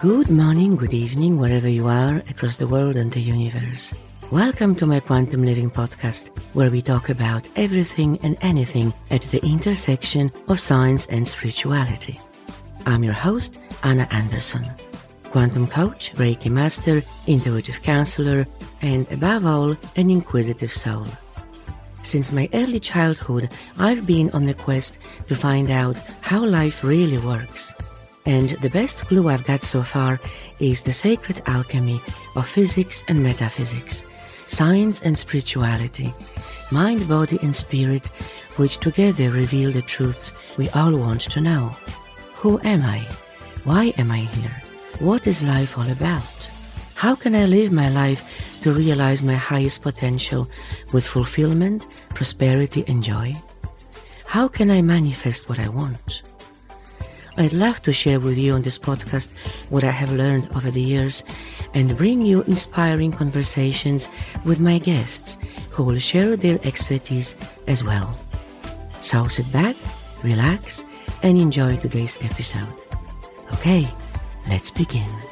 Good morning, good evening, wherever you are across the world and the universe. Welcome to my Quantum Living podcast, where we talk about everything and anything at the intersection of science and spirituality. I'm your host, Anna Anderson, quantum coach, Reiki master, intuitive counselor, and above all, an inquisitive soul. Since my early childhood, I've been on the quest to find out how life really works and the best clue I've got so far is the sacred alchemy of physics and metaphysics, science and spirituality, mind, body, and spirit, which together reveal the truths we all want to know. Who am I? Why am I here? What is life all about? How can I live my life to realize my highest potential with fulfillment, prosperity, and joy? How can I manifest what I want? I'd love to share with you on this podcast what I have learned over the years and bring you inspiring conversations with my guests who will share their expertise as well. So sit back, relax, and enjoy today's episode. Okay, let's begin.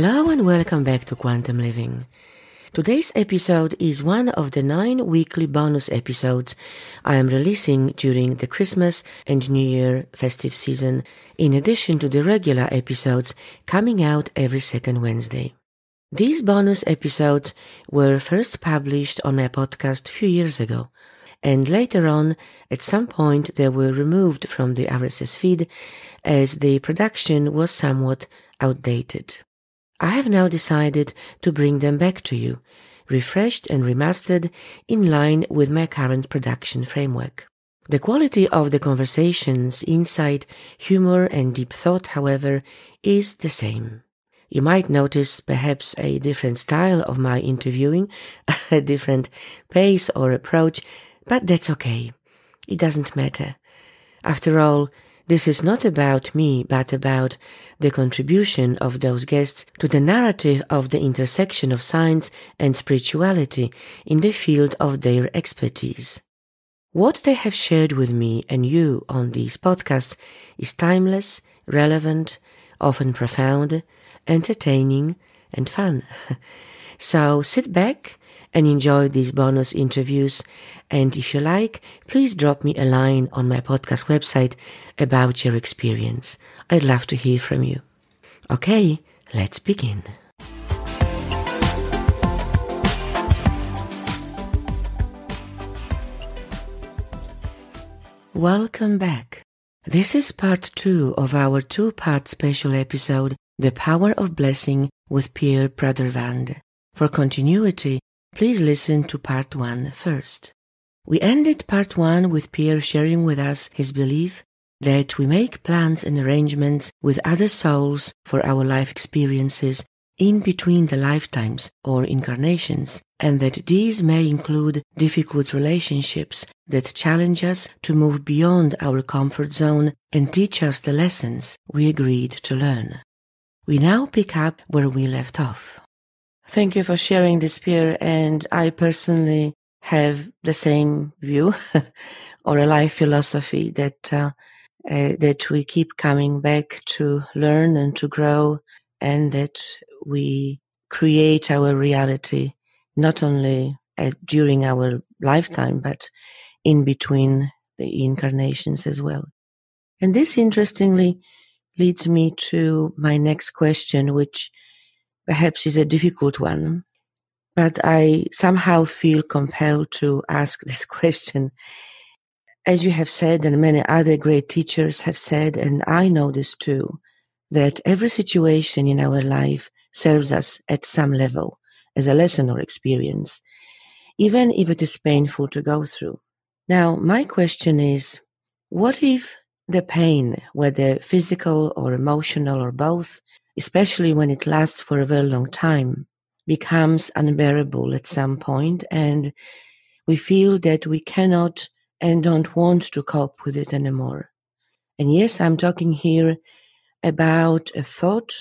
Hello and welcome back to Quantum Living. Today's episode is one of the nine weekly bonus episodes I am releasing during the Christmas and New Year festive season, in addition to the regular episodes coming out every second Wednesday. These bonus episodes were first published on my podcast a few years ago, and later on, at some point, they were removed from the RSS feed as the production was somewhat outdated. I have now decided to bring them back to you, refreshed and remastered in line with my current production framework. The quality of the conversations, insight, humor, and deep thought, however, is the same. You might notice perhaps a different style of my interviewing, a different pace or approach, but that's okay. It doesn't matter. After all, this is not about me, but about the contribution of those guests to the narrative of the intersection of science and spirituality in the field of their expertise. What they have shared with me and you on these podcasts is timeless, relevant, often profound, entertaining, and fun. so sit back and enjoy these bonus interviews. And if you like, please drop me a line on my podcast website about your experience. I'd love to hear from you. Okay, let's begin. Welcome back. This is part two of our two part special episode, The Power of Blessing with Pierre Pradervand. For continuity, Please listen to part one first. We ended part one with Pierre sharing with us his belief that we make plans and arrangements with other souls for our life experiences in between the lifetimes or incarnations, and that these may include difficult relationships that challenge us to move beyond our comfort zone and teach us the lessons we agreed to learn. We now pick up where we left off. Thank you for sharing this, Pierre. And I personally have the same view or a life philosophy that, uh, uh, that we keep coming back to learn and to grow and that we create our reality not only at, during our lifetime, but in between the incarnations as well. And this interestingly leads me to my next question, which perhaps is a difficult one, but I somehow feel compelled to ask this question. As you have said, and many other great teachers have said, and I know this too, that every situation in our life serves us at some level as a lesson or experience, even if it is painful to go through. Now, my question is, what if the pain, whether physical or emotional or both, especially when it lasts for a very long time, becomes unbearable at some point and we feel that we cannot and don't want to cope with it anymore. And yes, I'm talking here about a thought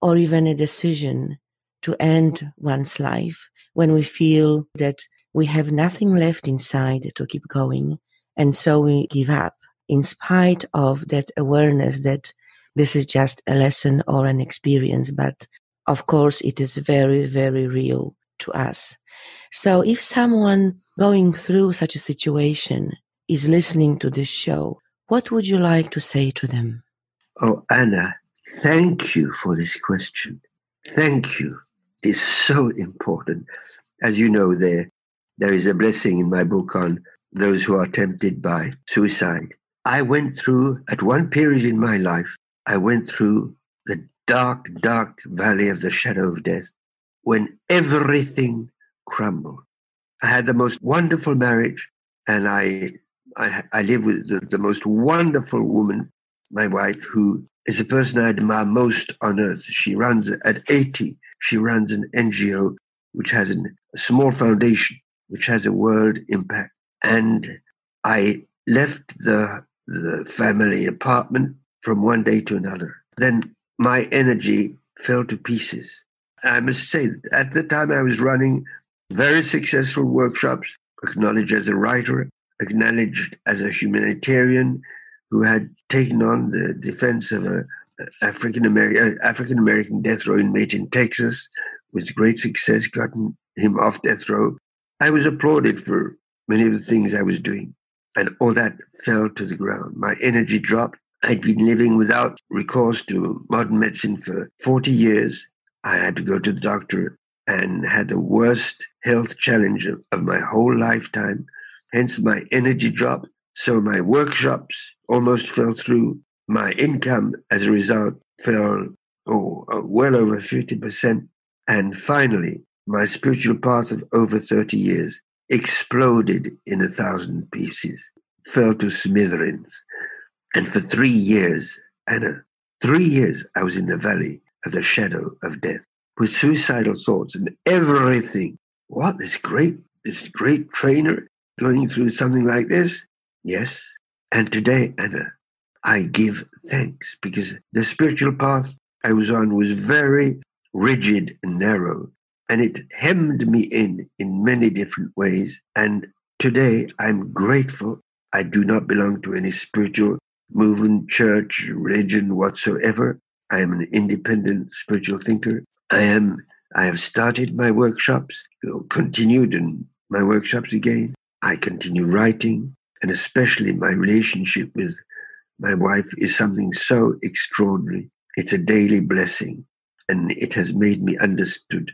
or even a decision to end one's life when we feel that we have nothing left inside to keep going. And so we give up in spite of that awareness that this is just a lesson or an experience. But of course, it is very, very real to us. So if someone going through such a situation is listening to this show, what would you like to say to them? Oh, Anna, thank you for this question. Thank you. It is so important. As you know, there, there is a blessing in my book on those who are tempted by suicide. I went through, at one period in my life, I went through the dark, dark valley of the shadow of death when everything crumbled. I had the most wonderful marriage, and I, I, I live with the, the most wonderful woman, my wife, who is the person I admire most on earth. She runs, at 80, she runs an NGO which has an, a small foundation which has a world impact. And I left the, the family apartment from one day to another. Then my energy fell to pieces. I must say, at the time I was running very successful workshops, acknowledged as a writer, acknowledged as a humanitarian who had taken on the defense of a African American uh, African American death row inmate in Texas with great success, gotten him off death row. I was applauded for many of the things I was doing, and all that fell to the ground. My energy dropped. I'd been living without recourse to modern medicine for 40 years. I had to go to the doctor and had the worst health challenge of, of my whole lifetime. Hence, my energy dropped. So, my workshops almost fell through. My income, as a result, fell oh, uh, well over 50%. And finally, my spiritual path of over 30 years exploded in a thousand pieces, fell to smithereens. And for three years, Anna, three years, I was in the valley of the shadow of death with suicidal thoughts and everything. What this great, this great trainer going through something like this? Yes. And today, Anna, I give thanks because the spiritual path I was on was very rigid and narrow, and it hemmed me in in many different ways. And today, I'm grateful. I do not belong to any spiritual movement, church, religion whatsoever. I am an independent spiritual thinker. I am. I have started my workshops, continued in my workshops again. I continue writing, and especially my relationship with my wife is something so extraordinary. It's a daily blessing, and it has made me understood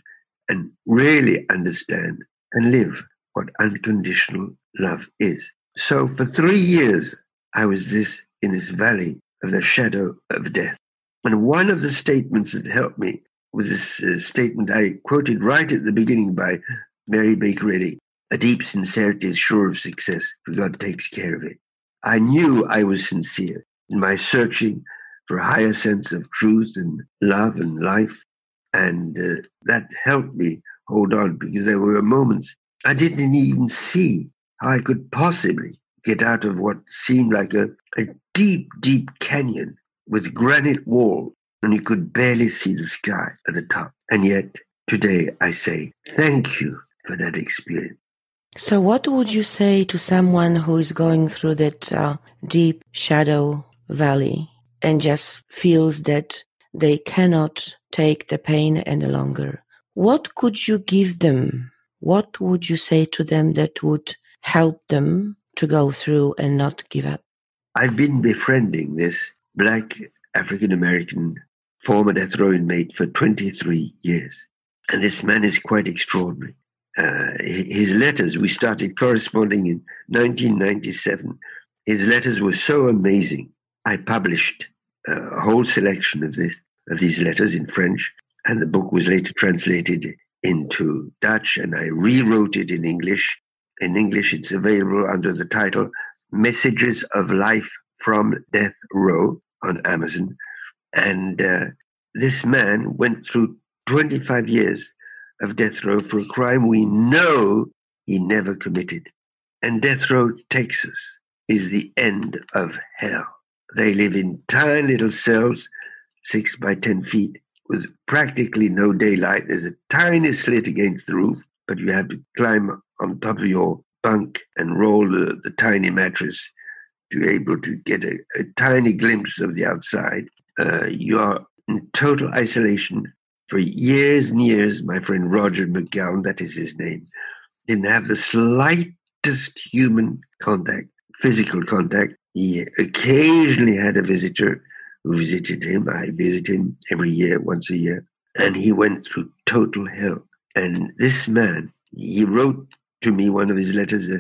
and really understand and live what unconditional love is. So for three years, I was this in this valley of the shadow of death. And one of the statements that helped me was this uh, statement I quoted right at the beginning by Mary Baker Eddy A deep sincerity is sure of success, for God takes care of it. I knew I was sincere in my searching for a higher sense of truth and love and life. And uh, that helped me hold on because there were moments I didn't even see how I could possibly get out of what seemed like a, a deep, deep canyon with granite walls and you could barely see the sky at the top. And yet, today I say thank you for that experience. So, what would you say to someone who is going through that uh, deep shadow valley and just feels that they cannot take the pain any longer? What could you give them? What would you say to them that would help them to go through and not give up? I've been befriending this black African American former death row inmate for 23 years. And this man is quite extraordinary. Uh, his letters, we started corresponding in 1997. His letters were so amazing. I published a whole selection of this of these letters in French, and the book was later translated into Dutch, and I rewrote it in English. In English, it's available under the title "Messages of Life from Death Row" on Amazon. And uh, this man went through 25 years of death row for a crime we know he never committed. And death row, Texas, is the end of hell. They live in tiny little cells, six by 10 feet, with practically no daylight. There's a tiny slit against the roof, but you have to climb on top of your bunk and roll the, the tiny mattress to be able to get a, a tiny glimpse of the outside. Uh, you are in total isolation for years and years. My friend Roger McGowan, that is his name, didn't have the slightest human contact, physical contact. He occasionally had a visitor who visited him. I visit him every year, once a year. And he went through total hell. And this man, he wrote to me one of his letters uh,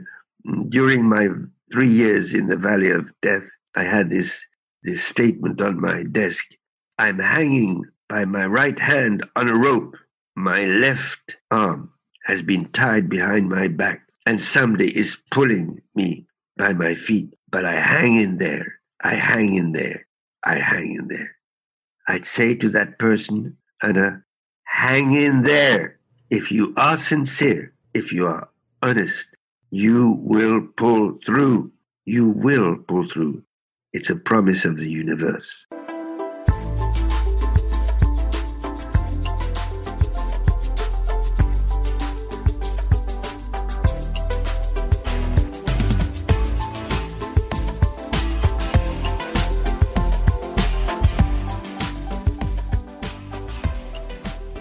during my three years in the valley of death. I had this this statement on my desk. I'm hanging by my right hand on a rope. My left arm has been tied behind my back, and somebody is pulling me by my feet. But I hang in there. I hang in there. I hang in there. I'd say to that person, Anna, hang in there. If you are sincere, if you are honest, you will pull through. You will pull through. It's a promise of the universe.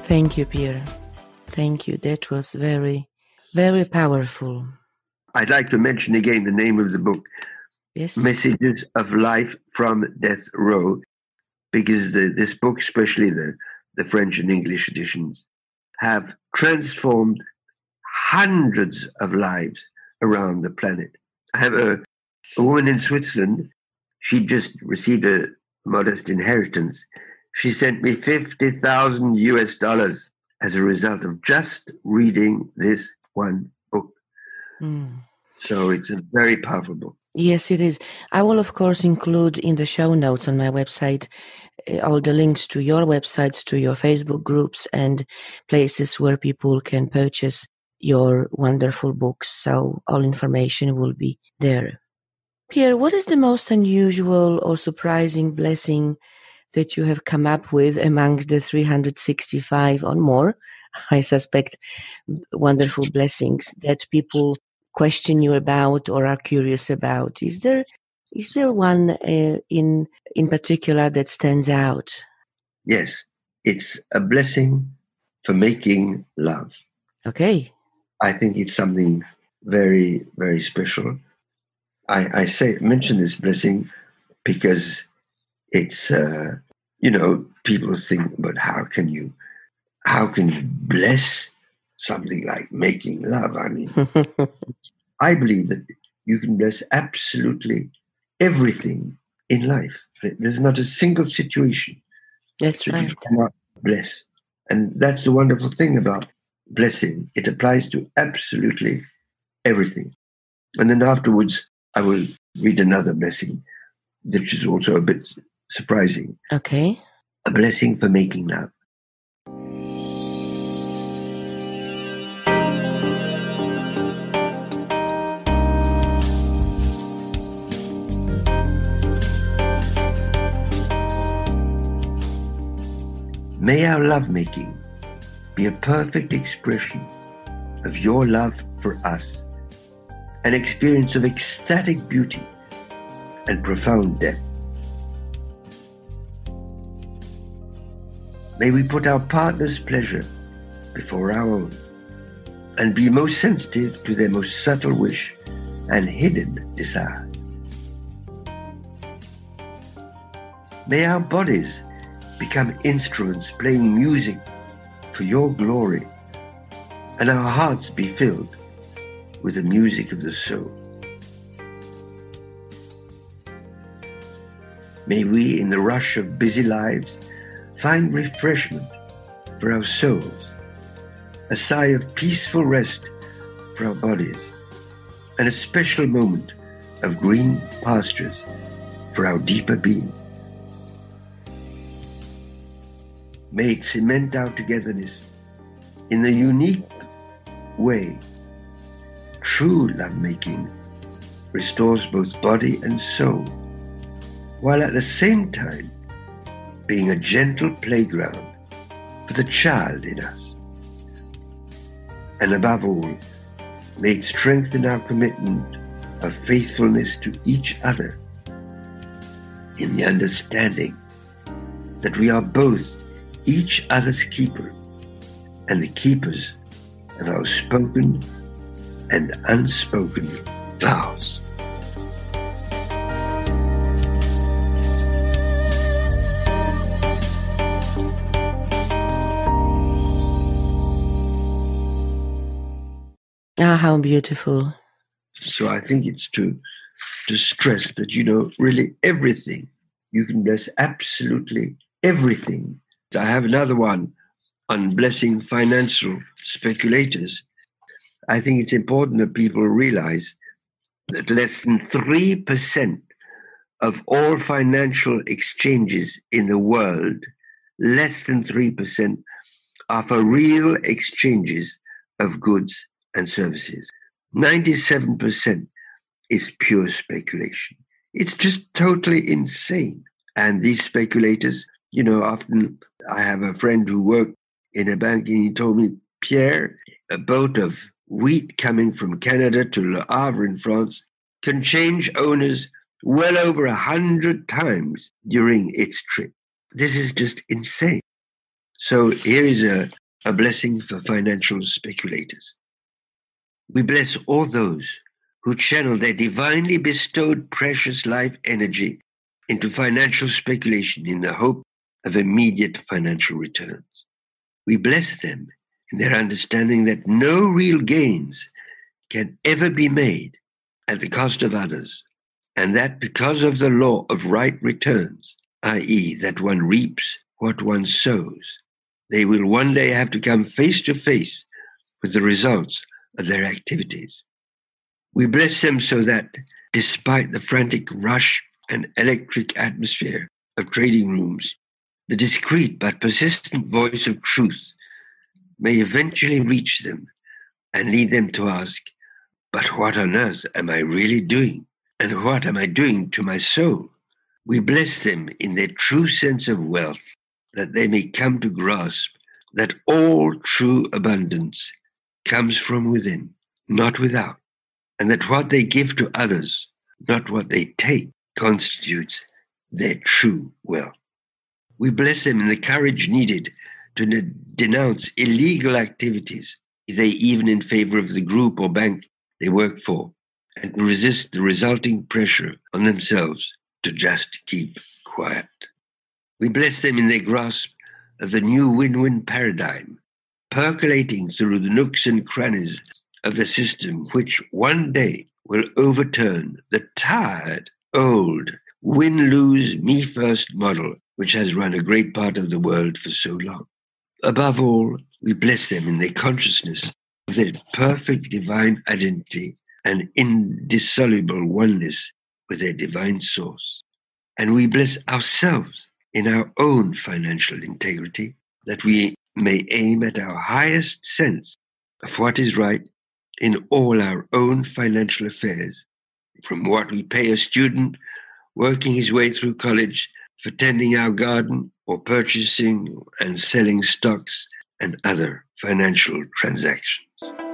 Thank you, Pierre. Thank you. That was very, very powerful. I'd like to mention again the name of the book, Yes. Messages of Life from Death Row, because the, this book, especially the, the French and English editions, have transformed hundreds of lives around the planet. I have a, a woman in Switzerland, she just received a modest inheritance she sent me 50,000 US dollars as a result of just reading this one book. Mm. So it's a very powerful book. Yes, it is. I will, of course, include in the show notes on my website uh, all the links to your websites, to your Facebook groups, and places where people can purchase your wonderful books. So all information will be there. Pierre, what is the most unusual or surprising blessing that you have come up with amongst the 365 or more, I suspect, wonderful blessings that people question you about or are curious about. Is there is there one uh, in in particular that stands out? Yes, it's a blessing for making love. Okay. I think it's something very, very special. I, I say mention this blessing because it's uh, you know, people think, but how can you, how can you bless something like making love? I mean, I believe that you can bless absolutely everything in life. There's not a single situation that's that right. you cannot bless. And that's the wonderful thing about blessing. It applies to absolutely everything. And then afterwards, I will read another blessing, which is also a bit surprising. Okay. A blessing for making love. May our lovemaking be a perfect expression of your love for us, an experience of ecstatic beauty and profound depth. May we put our partner's pleasure before our own and be most sensitive to their most subtle wish and hidden desire. May our bodies become instruments playing music for your glory and our hearts be filled with the music of the soul. May we, in the rush of busy lives, find refreshment for our souls, a sigh of peaceful rest for our bodies, and a special moment of green pastures for our deeper being. May cement our togetherness in a unique way. True lovemaking restores both body and soul, while at the same time being a gentle playground for the child in us. And above all, may it strengthen our commitment of faithfulness to each other in the understanding that we are both each other's keeper and the keepers of our spoken and unspoken vows. Ah, how beautiful. So I think it's to to stress that you know really everything you can bless absolutely everything. I have another one on blessing financial speculators. I think it's important that people realize that less than 3% of all financial exchanges in the world, less than 3%, are for real exchanges of goods and services. 97% is pure speculation. It's just totally insane. And these speculators, you know, often I have a friend who worked in a bank and he told me, Pierre, a boat of wheat coming from Canada to Le Havre in France can change owners well over a hundred times during its trip. This is just insane. So here is a, a blessing for financial speculators. We bless all those who channel their divinely bestowed precious life energy into financial speculation in the hope of immediate financial returns. We bless them in their understanding that no real gains can ever be made at the cost of others, and that because of the law of right returns, i.e., that one reaps what one sows, they will one day have to come face to face with the results of their activities. We bless them so that, despite the frantic rush and electric atmosphere of trading rooms, the discreet but persistent voice of truth may eventually reach them and lead them to ask, But what on earth am I really doing? And what am I doing to my soul? We bless them in their true sense of wealth, that they may come to grasp that all true abundance comes from within, not without, and that what they give to others, not what they take, constitutes their true wealth. We bless them in the courage needed to de- denounce illegal activities, they even in favor of the group or bank they work for, and to resist the resulting pressure on themselves to just keep quiet. We bless them in their grasp of the new win win paradigm percolating through the nooks and crannies of the system, which one day will overturn the tired, old, win lose, me first model, which has run a great part of the world for so long. Above all, we bless them in their consciousness of their perfect divine identity and indissoluble oneness with their divine source. And we bless ourselves in our own financial integrity that we may aim at our highest sense of what is right in all our own financial affairs, from what we pay a student working his way through college for tending our garden or purchasing and selling stocks and other financial transactions.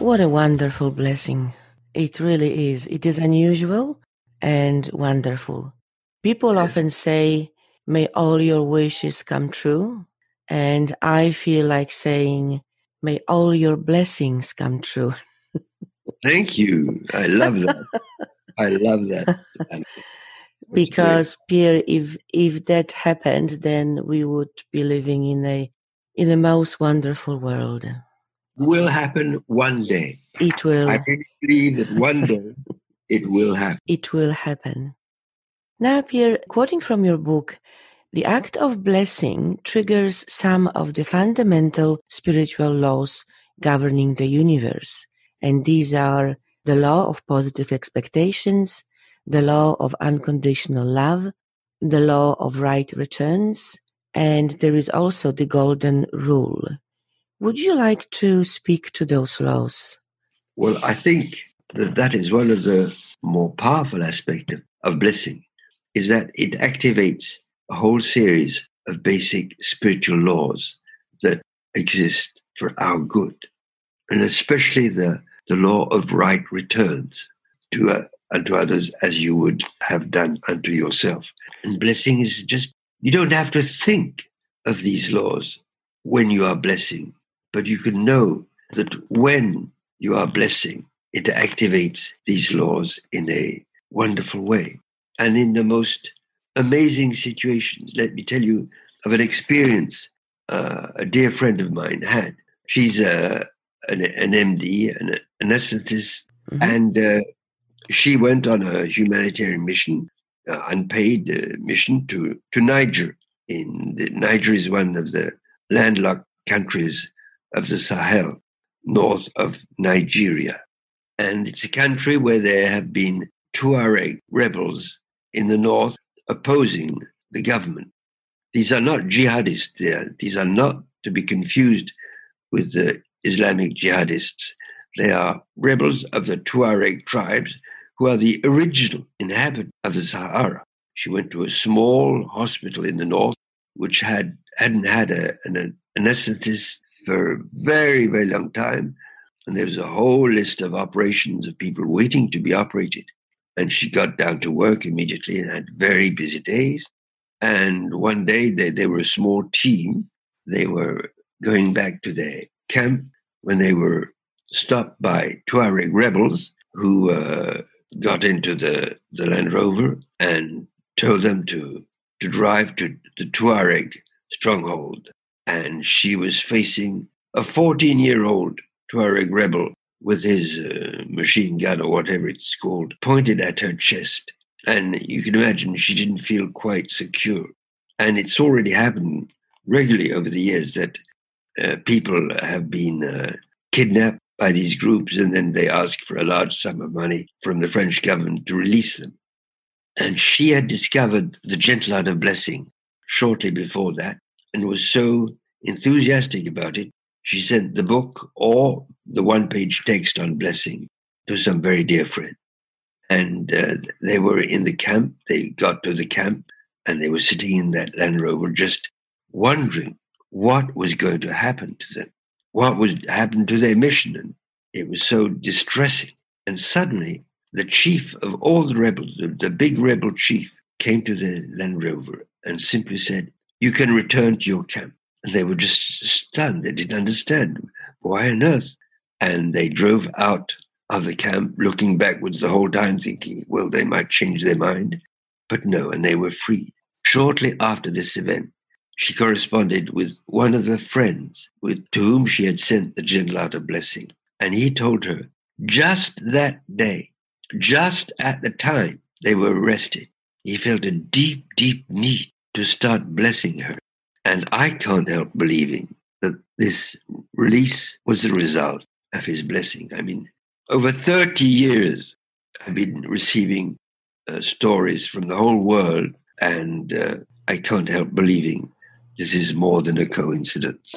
What a wonderful blessing. It really is. It is unusual and wonderful. People often say, may all your wishes come true. And I feel like saying, may all your blessings come true. Thank you. I love that. I love that. because Pierre, if if that happened, then we would be living in a in the most wonderful world will happen one day. It will. I really believe that one day it will happen. It will happen. Now, Pierre, quoting from your book, the act of blessing triggers some of the fundamental spiritual laws governing the universe. And these are the law of positive expectations, the law of unconditional love, the law of right returns, and there is also the golden rule. Would you like to speak to those laws? Well, I think that that is one of the more powerful aspects of, of blessing, is that it activates a whole series of basic spiritual laws that exist for our good, and especially the, the law of right returns to uh, unto others as you would have done unto yourself. And blessing is just, you don't have to think of these laws when you are blessing, but you can know that when you are blessing, it activates these laws in a wonderful way and in the most amazing situations. Let me tell you of an experience uh, a dear friend of mine had. She's a, uh, an, an MD, an anesthetist, mm-hmm. and uh, she went on a humanitarian mission, uh, unpaid uh, mission to, to Niger. In the, Niger is one of the landlocked countries of the Sahel, north of Nigeria. And it's a country where there have been Tuareg rebels in the north opposing the government. These are not jihadists. There. These are not to be confused with the Islamic jihadists. They are rebels of the Tuareg tribes who are the original inhabitants of the Sahara. She went to a small hospital in the north, which had hadn't had a, an anesthetist for a very, very long time. And there was a whole list of operations of people waiting to be operated. And she got down to work immediately and had very busy days. And one day they, they were a small team. They were going back to their camp when they were stopped by Tuareg rebels who uh, got into the, the Land Rover and told them to, to drive to the Tuareg stronghold. And she was facing a 14 year old Tuareg rebel with his uh, machine gun or whatever it's called pointed at her chest. And you can imagine she didn't feel quite secure. And it's already happened regularly over the years that uh, people have been uh, kidnapped by these groups and then they ask for a large sum of money from the French government to release them. And she had discovered the gentle art of blessing shortly before that and was so enthusiastic about it, she sent the book or the one page text on blessing to some very dear friend. And uh, they were in the camp. They got to the camp and they were sitting in that Land Rover just wondering what was going to happen to them, what would happen to their mission. And it was so distressing. And suddenly, the chief of all the rebels, the, the big rebel chief, came to the Land Rover and simply said, You can return to your camp. They were just stunned. They didn't understand. Why on earth? And they drove out of the camp, looking backwards the whole time, thinking, well, they might change their mind. But no, and they were free. Shortly after this event, she corresponded with one of the friends with, to whom she had sent the gentle art blessing. And he told her, just that day, just at the time they were arrested, he felt a deep, deep need to start blessing her. And I can't help believing that this release was the result of his blessing. I mean, over 30 years, I've been receiving uh, stories from the whole world, and uh, I can't help believing this is more than a coincidence.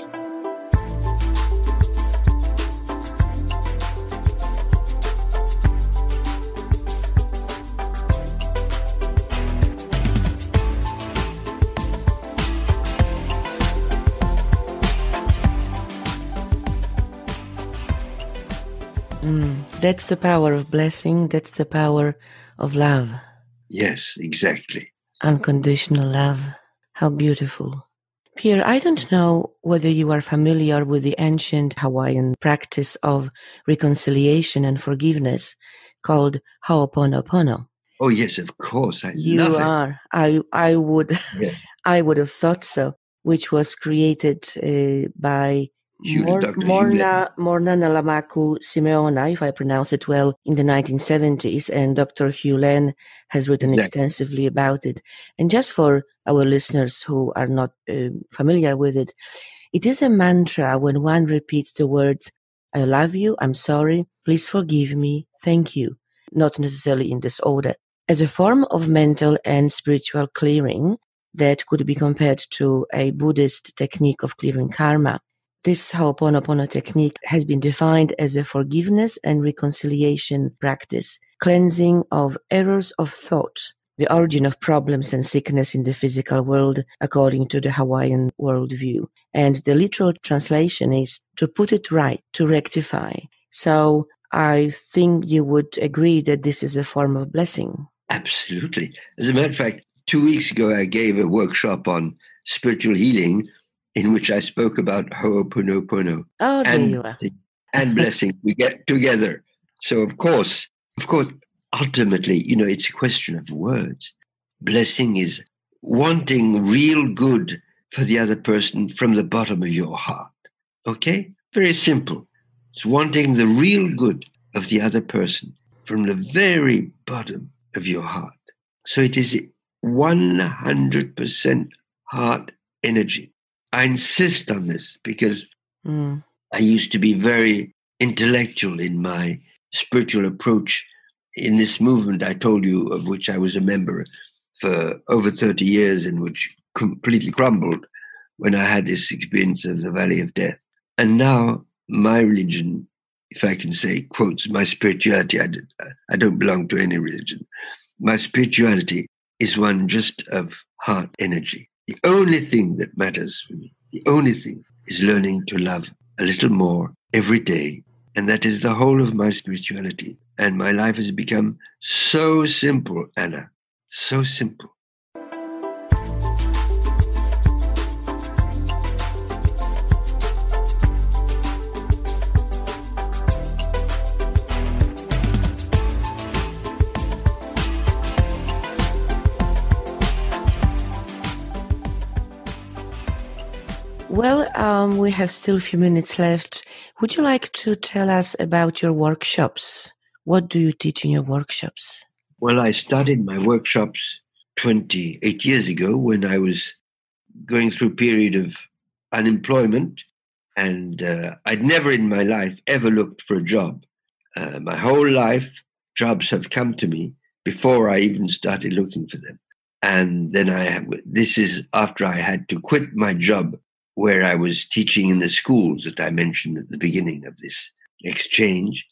That's the power of blessing. That's the power of love. Yes, exactly. Unconditional love. How beautiful. Pierre, I don't know whether you are familiar with the ancient Hawaiian practice of reconciliation and forgiveness called Ho'oponopono. Oh yes, of course. I you are. I I would yeah. I would have thought so. Which was created uh, by Morrnah, Morrnah Nalamaku Simeona, if I pronounce it well, in the 1970s, and Dr. Hew Len has written exactly. extensively about it. And just for our listeners who are not uh, familiar with it, it is a mantra when one repeats the words, I love you, I'm sorry, please forgive me, thank you, not necessarily in this order. As a form of mental and spiritual clearing, that could be compared to a Buddhist technique of clearing karma. This Ho'oponopono technique has been defined as a forgiveness and reconciliation practice, cleansing of errors of thought, the origin of problems and sickness in the physical world according to the Hawaiian worldview. And the literal translation is to put it right, to rectify. So I think you would agree that this is a form of blessing. Absolutely. As a matter of fact, two weeks ago, I gave a workshop on spiritual healing in which I spoke about Ho'oponopono. Oh, there and, you are. and blessing. We get together. So, of course, of course, ultimately, you know, it's a question of words. Blessing is wanting real good for the other person from the bottom of your heart. Okay? Very simple. It's wanting the real good of the other person from the very bottom of your heart. So it is 100% heart energy. I insist on this because mm. I used to be very intellectual in my spiritual approach in this movement I told you of which I was a member for over 30 years and which completely crumbled when I had this experience of the valley of death. And now my religion, if I can say, quotes my spirituality. I, I don't belong to any religion. My spirituality is one just of heart energy. The only thing that matters for me, the only thing is learning to love a little more every day. And that is the whole of my spirituality. And my life has become so simple, Anna, so simple. We have still a few minutes left. Would you like to tell us about your workshops? What do you teach in your workshops? Well, I started my workshops 28 years ago when I was going through a period of unemployment. And uh, I'd never in my life ever looked for a job. Uh, my whole life, jobs have come to me before I even started looking for them. And then I have, this is after I had to quit my job where I was teaching in the schools that I mentioned at the beginning of this exchange.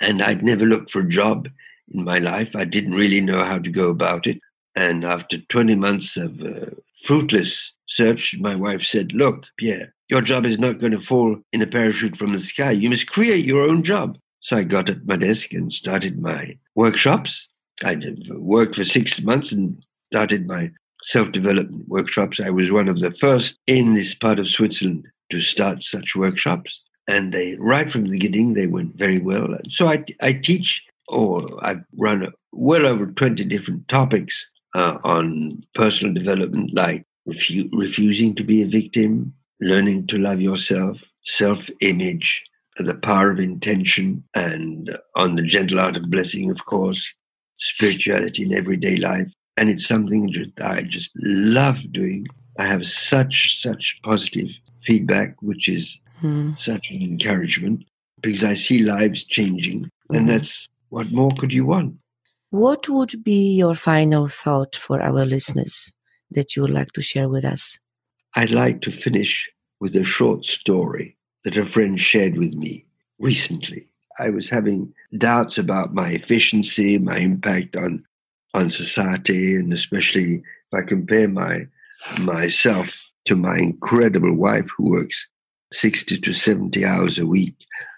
And I'd never looked for a job in my life. I didn't really know how to go about it. And after 20 months of uh, fruitless search, my wife said, Look, Pierre, your job is not going to fall in a parachute from the sky. You must create your own job. So I got at my desk and started my workshops. I worked for six months and started my self development workshops. I was one of the first in this part of Switzerland to start such workshops. And they, right from the beginning, they went very well. So I, I teach, or I've run well over 20 different topics uh, on personal development, like refu- refusing to be a victim, learning to love yourself, self image, the power of intention, and on the gentle art of blessing, of course, spirituality in everyday life, and it's something that I just love doing. I have such such positive feedback, which is mm. such an encouragement because I see lives changing, mm-hmm. and that's what more could you want? What would be your final thought for our listeners that you would like to share with us? I'd like to finish with a short story that a friend shared with me recently. I was having doubts about my efficiency, my impact on on society, and especially if I compare my myself to my incredible wife who works 60 to 70 hours a week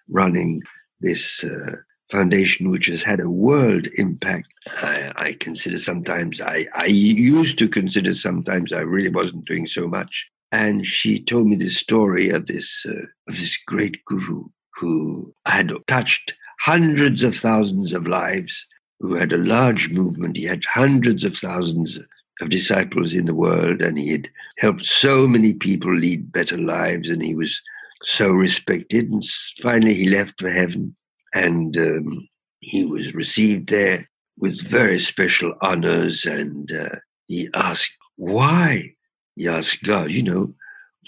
running this uh, foundation which has had a world impact. I, I, consider sometimes I, I used to consider sometimes i really wasn't doing so much. And she told me this story of this uh, of this great guru who had touched hundreds of thousands of lives who had a large movement. He had hundreds of thousands of disciples in the world, and he had helped so many people lead better lives, and he was so respected. And finally, he left for heaven, and um, he was received there with very special honors. And uh, he asked, Why? He asked God, You know,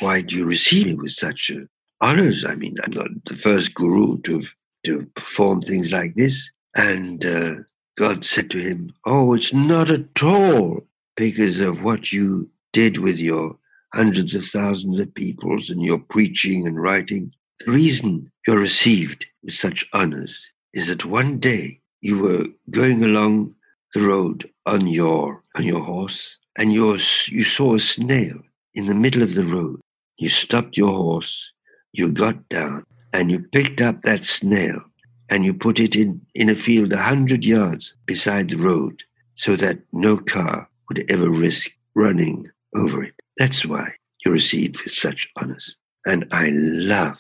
why do you receive me with such uh, honors? I mean, I'm not the first guru to, to perform things like this. And uh, God said to him, Oh, it's not at all because of what you did with your hundreds of thousands of peoples and your preaching and writing. The reason you're received with such honors is that one day you were going along the road on your on your horse and you you saw a snail in the middle of the road. You stopped your horse, you got down, and you picked up that snail and you put it in, in a field a hundred yards beside the road so that no car would ever risk running over it. That's why you received with such honors. And I love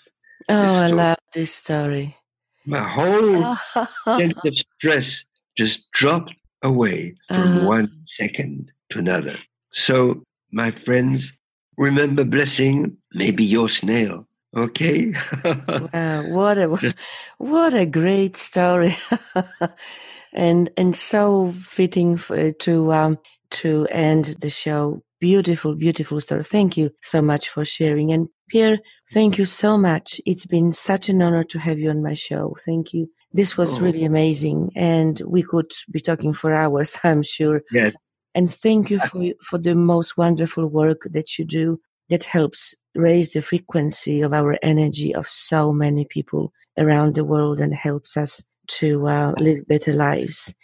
Oh, I love this story. My whole sense of stress just dropped away from uh, one second to another. So, my friends, remember blessing maybe your snail. Okay. wow, what a what a great story, and and so fitting for, to um to end the show. Beautiful, beautiful story. Thank you so much for sharing. And Pierre, thank you so much. It's been such an honor to have you on my show. Thank you. This was oh. really amazing, and we could be talking for hours. I'm sure. Yes. And thank you for for the most wonderful work that you do that helps raise the frequency of our energy of so many people around the world and helps us to uh, live better lives.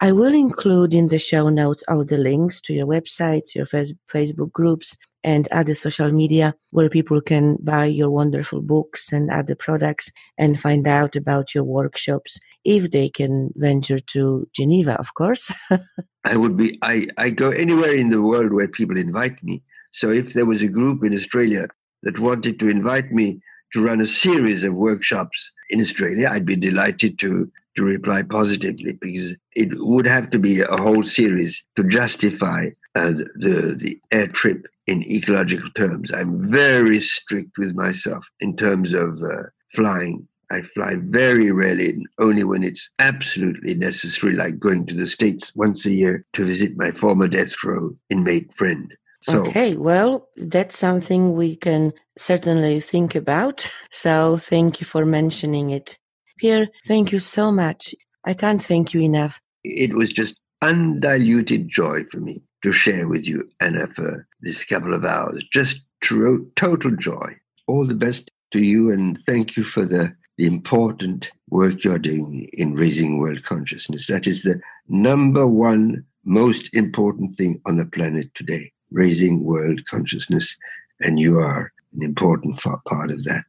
I will include in the show notes all the links to your websites, your Facebook groups, and other social media where people can buy your wonderful books and other products and find out about your workshops if they can venture to Geneva, of course. I would be, I, I go anywhere in the world where people invite me. So if there was a group in Australia that wanted to invite me to run a series of workshops in Australia, I'd be delighted to to reply positively because it would have to be a whole series to justify uh, the the air trip in ecological terms. I'm very strict with myself in terms of uh, flying. I fly very rarely, only when it's absolutely necessary, like going to the States once a year to visit my former death row inmate friend. So, okay, well, that's something we can certainly think about. So thank you for mentioning it. Pierre, thank you so much. I can't thank you enough. It was just undiluted joy for me to share with you, Anna, for this couple of hours. Just true, total joy. All the best to you, and thank you for the, the important work you're doing in raising world consciousness. That is the number one most important thing on the planet today raising world consciousness, and you are an important part of that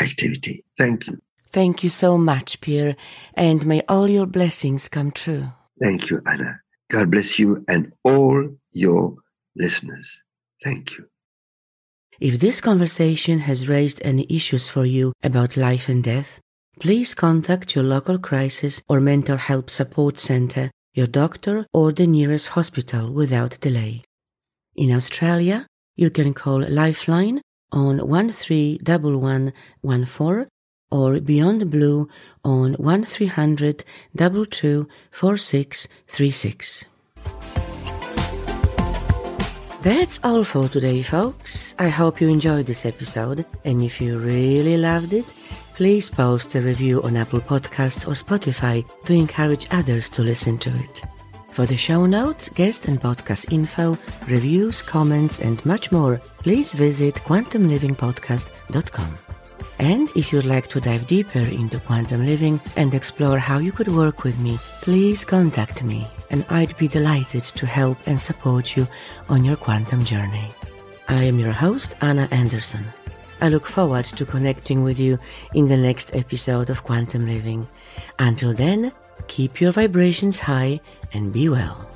activity. Thank you. Thank you so much, Pierre, and may all your blessings come true. Thank you, Anna. God bless you and all your listeners. Thank you. If this conversation has raised any issues for you about life and death, please contact your local crisis or mental health support center, your doctor, or the nearest hospital without delay. In Australia, you can call Lifeline on 131114 or Beyond Blue on 1300 4636. That's all for today, folks. I hope you enjoyed this episode, and if you really loved it, please post a review on Apple Podcasts or Spotify to encourage others to listen to it. For the show notes, guest and podcast info, reviews, comments, and much more, please visit quantumlivingpodcast.com. And if you'd like to dive deeper into quantum living and explore how you could work with me, please contact me, and I'd be delighted to help and support you on your quantum journey. I am your host, Anna Anderson. I look forward to connecting with you in the next episode of Quantum Living. Until then, keep your vibrations high and be well.